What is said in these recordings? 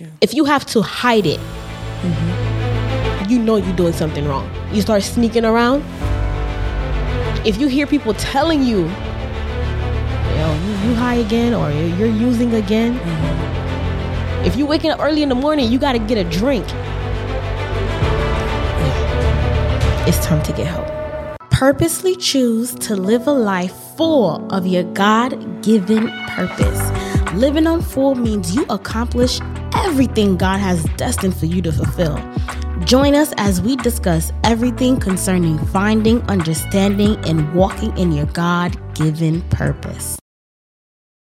you. If you have to hide it, mm-hmm. you know you're doing something wrong. You start sneaking around. If you hear people telling you, yo, you, you high again or you're using again, mm-hmm. if you're waking up early in the morning, you got to get a drink. It's time to get help. Purposely choose to live a life full of your God given purpose. Living on full means you accomplish everything God has destined for you to fulfill. Join us as we discuss everything concerning finding, understanding, and walking in your God given purpose.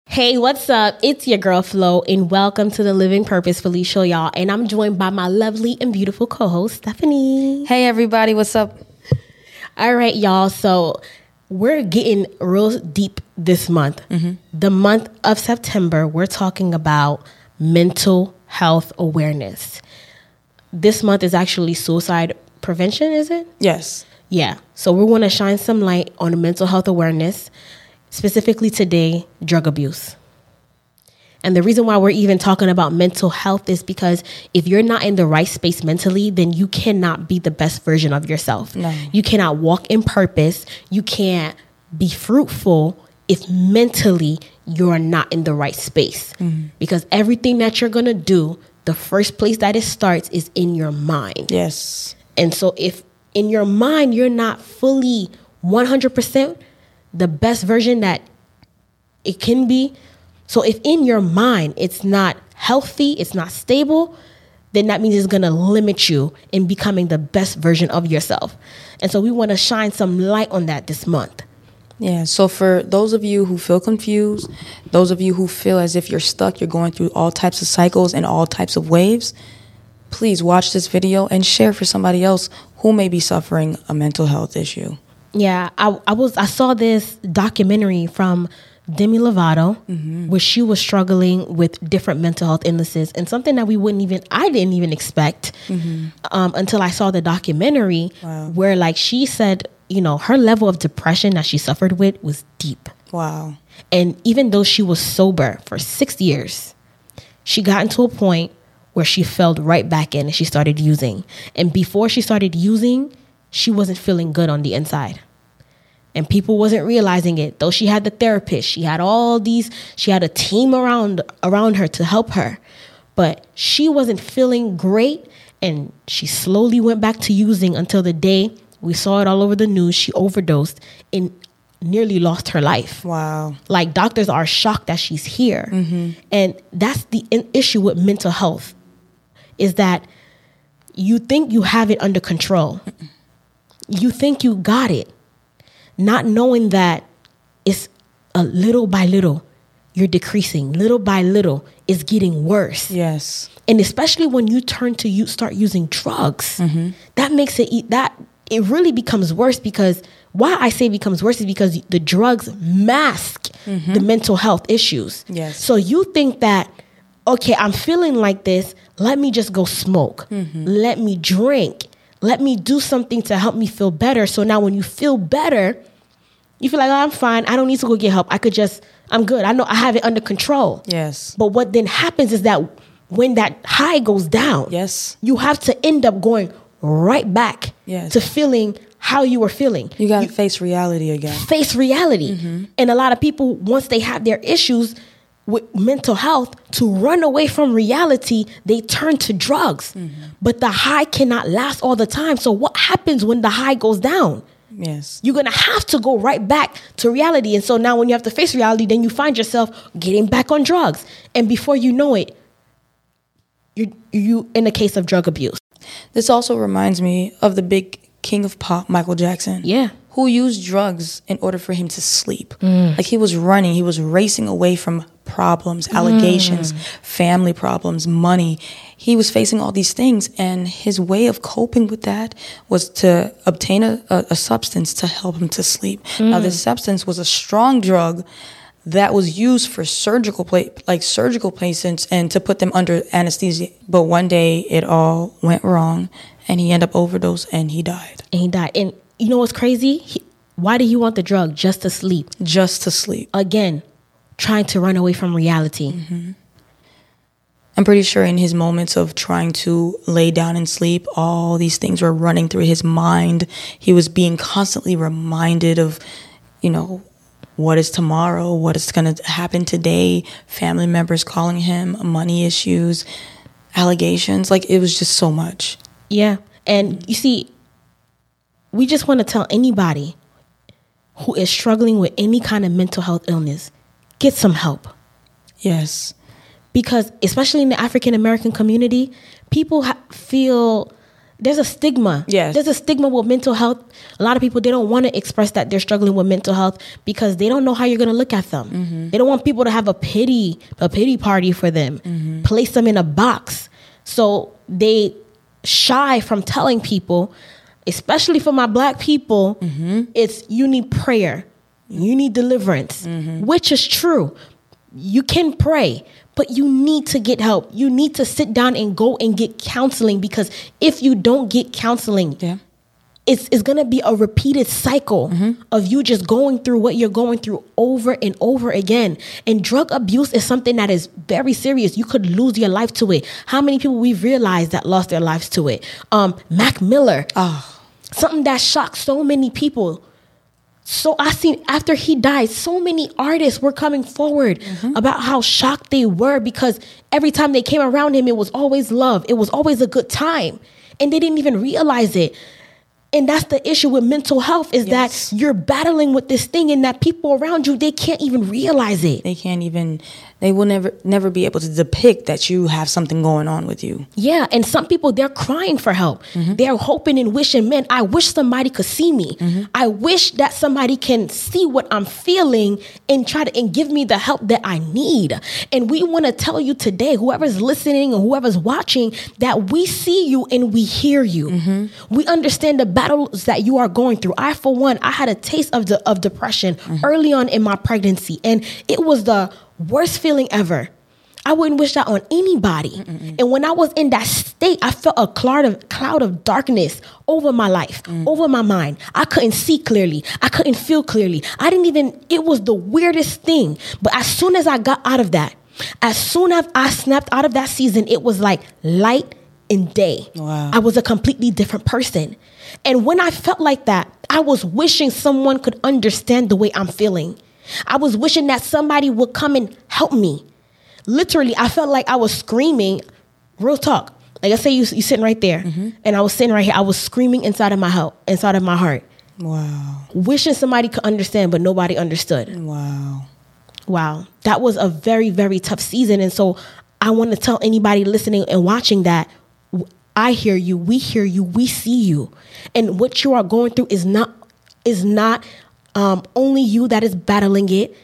Hey, what's up? It's your girl Flo, and welcome to the Living Purposefully Show, y'all. And I'm joined by my lovely and beautiful co host, Stephanie. Hey everybody, what's up? All right, y'all. So we're getting real deep this month. Mm-hmm. The month of September, we're talking about mental health awareness. This month is actually suicide prevention, is it? Yes. Yeah. So we want to shine some light on mental health awareness, specifically today, drug abuse. And the reason why we're even talking about mental health is because if you're not in the right space mentally, then you cannot be the best version of yourself. No. You cannot walk in purpose. You can't be fruitful if mentally you're not in the right space. Mm-hmm. Because everything that you're going to do, the first place that it starts is in your mind. Yes. And so if in your mind you're not fully 100% the best version that it can be, so if in your mind it's not healthy, it's not stable, then that means it's going to limit you in becoming the best version of yourself. And so we want to shine some light on that this month. Yeah. So for those of you who feel confused, those of you who feel as if you're stuck, you're going through all types of cycles and all types of waves, please watch this video and share for somebody else who may be suffering a mental health issue. Yeah, I, I was I saw this documentary from Demi Lovato where she was struggling with different mental health illnesses and something that we wouldn't even I didn't even expect um, until I saw the documentary Wow. where like she said you know her level of depression that she suffered with was deep Wow. and even though she was sober for six years, she got into a point where she fell right back in and she started using. And before she started using, she wasn't feeling good on the inside. And people wasn't realizing it. Though she had the therapist, she had all these, she had a team around around her to help her. But she wasn't feeling great and she slowly went back to using until the day we saw it all over the news. She overdosed and nearly lost her life. Wow. like doctors are shocked that she's here. Mm-hmm. And that's the issue with mental health is that you think you have it under control. You think you got it. Not knowing that it's a little by little you're decreasing. Little by little it's getting worse. Yes. and especially when you turn to you start using drugs mm-hmm. that makes it that it really becomes worse because why i say becomes worse is because the drugs mask mm-hmm. the mental health issues. Yes. so you think that okay i'm feeling like this let me just go smoke. Mm-hmm. Let me drink. Let me do something to help me feel better. So now when you feel better you feel like oh, i'm fine. I don't need to go get help. I could just i'm good. I know i have it under control. Yes. but what then happens is that when that high goes down, Yes. you have to end up going right back Yes. to feeling how you were feeling. You got to face reality again. face reality. Mm-hmm. And a lot of people, once they have their issues with mental health, to run away from reality, they turn to drugs. Mm-hmm. But the high cannot last all the time. So what happens when the high goes down? Yes. you're gonna have to go right back to reality. And so now, when you have to face reality, then you find yourself getting back on drugs, and before you know it, you you in a case of drug abuse. This also reminds me of the big king of pop, Michael Jackson. Yeah. Who used drugs in order for him to sleep. Mm. Like he was running, he was racing away from problems, mm. allegations, family problems, money. He was facing all these things, and his way of coping with that was to obtain a, a, a substance to help him to sleep. Now, mm. this substance was a strong drug that was used for surgical pla- like surgical patients and to put them under anesthesia. But one day it all went wrong, and he ended up overdose and he died And he died. And you know what's crazy? He, why did he want the drug? Just to sleep. just to sleep. Again, trying to run away from reality. Mm-hmm. I'm pretty sure in his moments of trying to lay down and sleep, all these things were running through his mind. He was being constantly reminded of, you know, what is tomorrow, what is going to happen today, family members calling him, money issues, allegations. Like it was just so much. Yeah. And you see, we just want to tell anybody who is struggling with any kind of mental health illness get some help. Yes. Because, especially in the African American community, people ha- feel there's a stigma. Yes. There's a stigma with mental health. A lot of people, they don't want to express that they're struggling with mental health because they don't know how you're going to look at them. Mm-hmm. They don't want people to have a pity, a pity party for them, Mm-hmm. place them in a box. So they shy from telling people, especially for my black people, Mm-hmm. it's you need prayer, you need deliverance, Mm-hmm. which is true. You can pray, but you need to get help. You need to sit down and go and get counseling because if you don't get counseling, Yeah. it's, it's gonna be a repeated cycle of you just going through what you're going through over and over again. And drug abuse is something that is very serious. You could lose your life to it. How many people we've realized that lost their lives to it? Um, Mac Miller, something that shocked so many people. So I seen after he died, so many artists were coming forward mm-hmm. about how shocked they were because every time they came around him, it was always love. It was always a good time. And they didn't even realize it. And that's the issue with mental health is Yes. that you're battling with this thing and that people around you, they can't even realize it. They can't even they will never never be able to depict that you have something going on with you. Yeah, and some people they're crying for help. Mm-hmm. They're hoping and wishing, man, I wish somebody could see me. Mm-hmm. I wish that somebody can see what I'm feeling and try to and give me the help that I need. And we want to tell you today, whoever's listening or whoever's watching, that we see you and we hear you. Mm-hmm. We understand the battles that you are going through. I, for one, I had a taste of the of depression mm-hmm. early on in my pregnancy, and it was the worst feeling ever. I wouldn't wish that on anybody. And when I was in that state, I felt a cloud of cloud of darkness over my life, mm. over my mind. I couldn't see clearly. I couldn't feel clearly. I didn't even it was the weirdest thing. But as soon as I got out of that, as soon as I snapped out of that season, it was like light and day. Wow. I was a completely different person. And when I felt like that, I was wishing someone could understand the way I'm feeling. I was wishing that somebody would come and help me. Literally, I felt like I was screaming, real talk. Like I say, you you sitting right there, mm-hmm. and I was sitting right here. I was screaming inside of my heart, inside of my heart, Wow. wishing somebody could understand, but nobody understood. Wow. Wow, that was a very very tough season, and so I want to tell anybody listening and watching that I hear you, we hear you, we see you, and what you are going through is not is not um, only you that is battling it.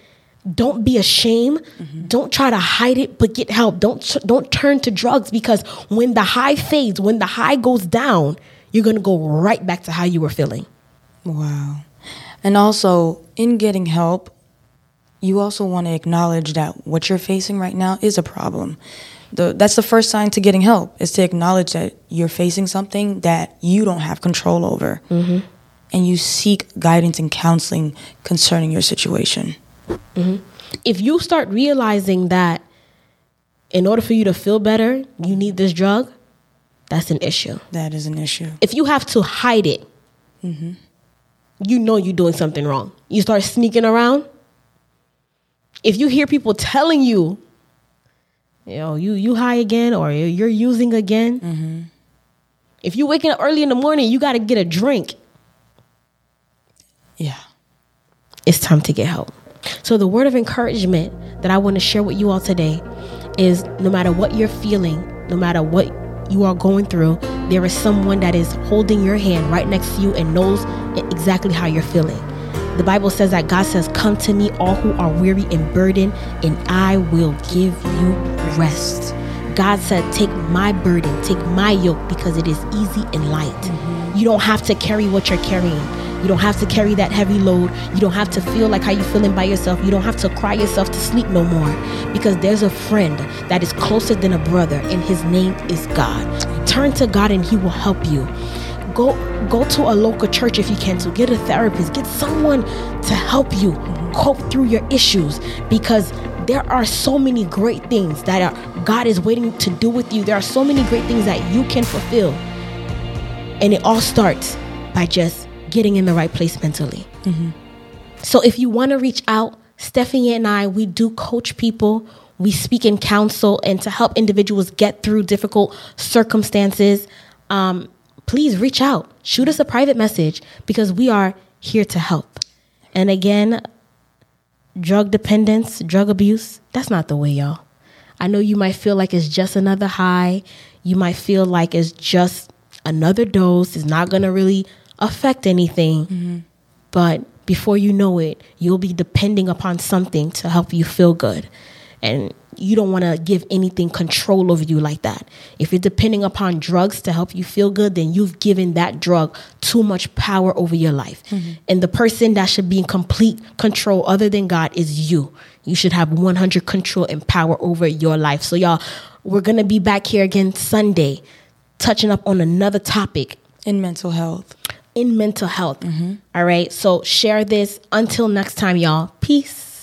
Don't be ashamed. Don't try to hide it, but get help. Don't don't turn to drugs because when the high fades, when the high goes down, you're gonna go right back to how you were feeling. Wow. And also, in getting help, you also want to acknowledge that what you're facing right now is a problem. The, that's the first sign to getting help is to acknowledge that you're facing something that you don't have control over. Mm-hmm. And you seek guidance and counseling concerning your situation. Mm-hmm. if you start realizing that in order for you to feel better, you need this drug, that's an issue. That is an issue. If you have to hide it, mm-hmm. you know you're doing something wrong. You start sneaking around. If you hear people telling you, you know, you you high again or you're using again. Mm-hmm. If you waking up early in the morning, you got to get a drink. Yeah. it's time to get help. So, the word of encouragement that I want to share with you all today is no matter what you're feeling, no matter what you are going through, there is someone that is holding your hand right next to you and knows exactly how you're feeling. The Bible says that God says, Come to me, all who are weary and burdened, and I will give you rest. God said, Take my burden, take my yoke, because it is easy and light. Mm-hmm. You don't have to carry what you're carrying. You don't have to carry that heavy load. You don't have to feel like how you're feeling by yourself. You don't have to cry yourself to sleep no more because there's a friend that is closer than a brother, and his name is God. Turn to God, and He will help you. Go go to a local church if you can to get a therapist. Get someone to help you cope through your issues because there are so many great things that are, God is waiting to do with you. There are so many great things that you can fulfill. And it all starts by just getting in the right place mentally. Mm-hmm. So if you want to reach out, Stephanie and I, we do coach people. We speak in counsel and to help individuals get through difficult circumstances. Um, please reach out, shoot us a private message because we are here to help. And again, drug dependence, drug abuse, that's not the way, y'all. I know you might feel like it's just another high. You might feel like it's just another dose. It's not going to really affect anything. Mm-hmm. But before you know it, you'll be depending upon something to help you feel good. And you don't want to give anything control over you like that. If you're depending upon drugs to help you feel good, then you've given that drug too much power over your life. Mm-hmm. And the person that should be in complete control other than God is you. You should have 100 control and power over your life. So y'all, we're going to be back here again Sunday touching up on another topic in mental health in mental health. Mm-hmm. All right. So share this. Until next time, y'all. Peace.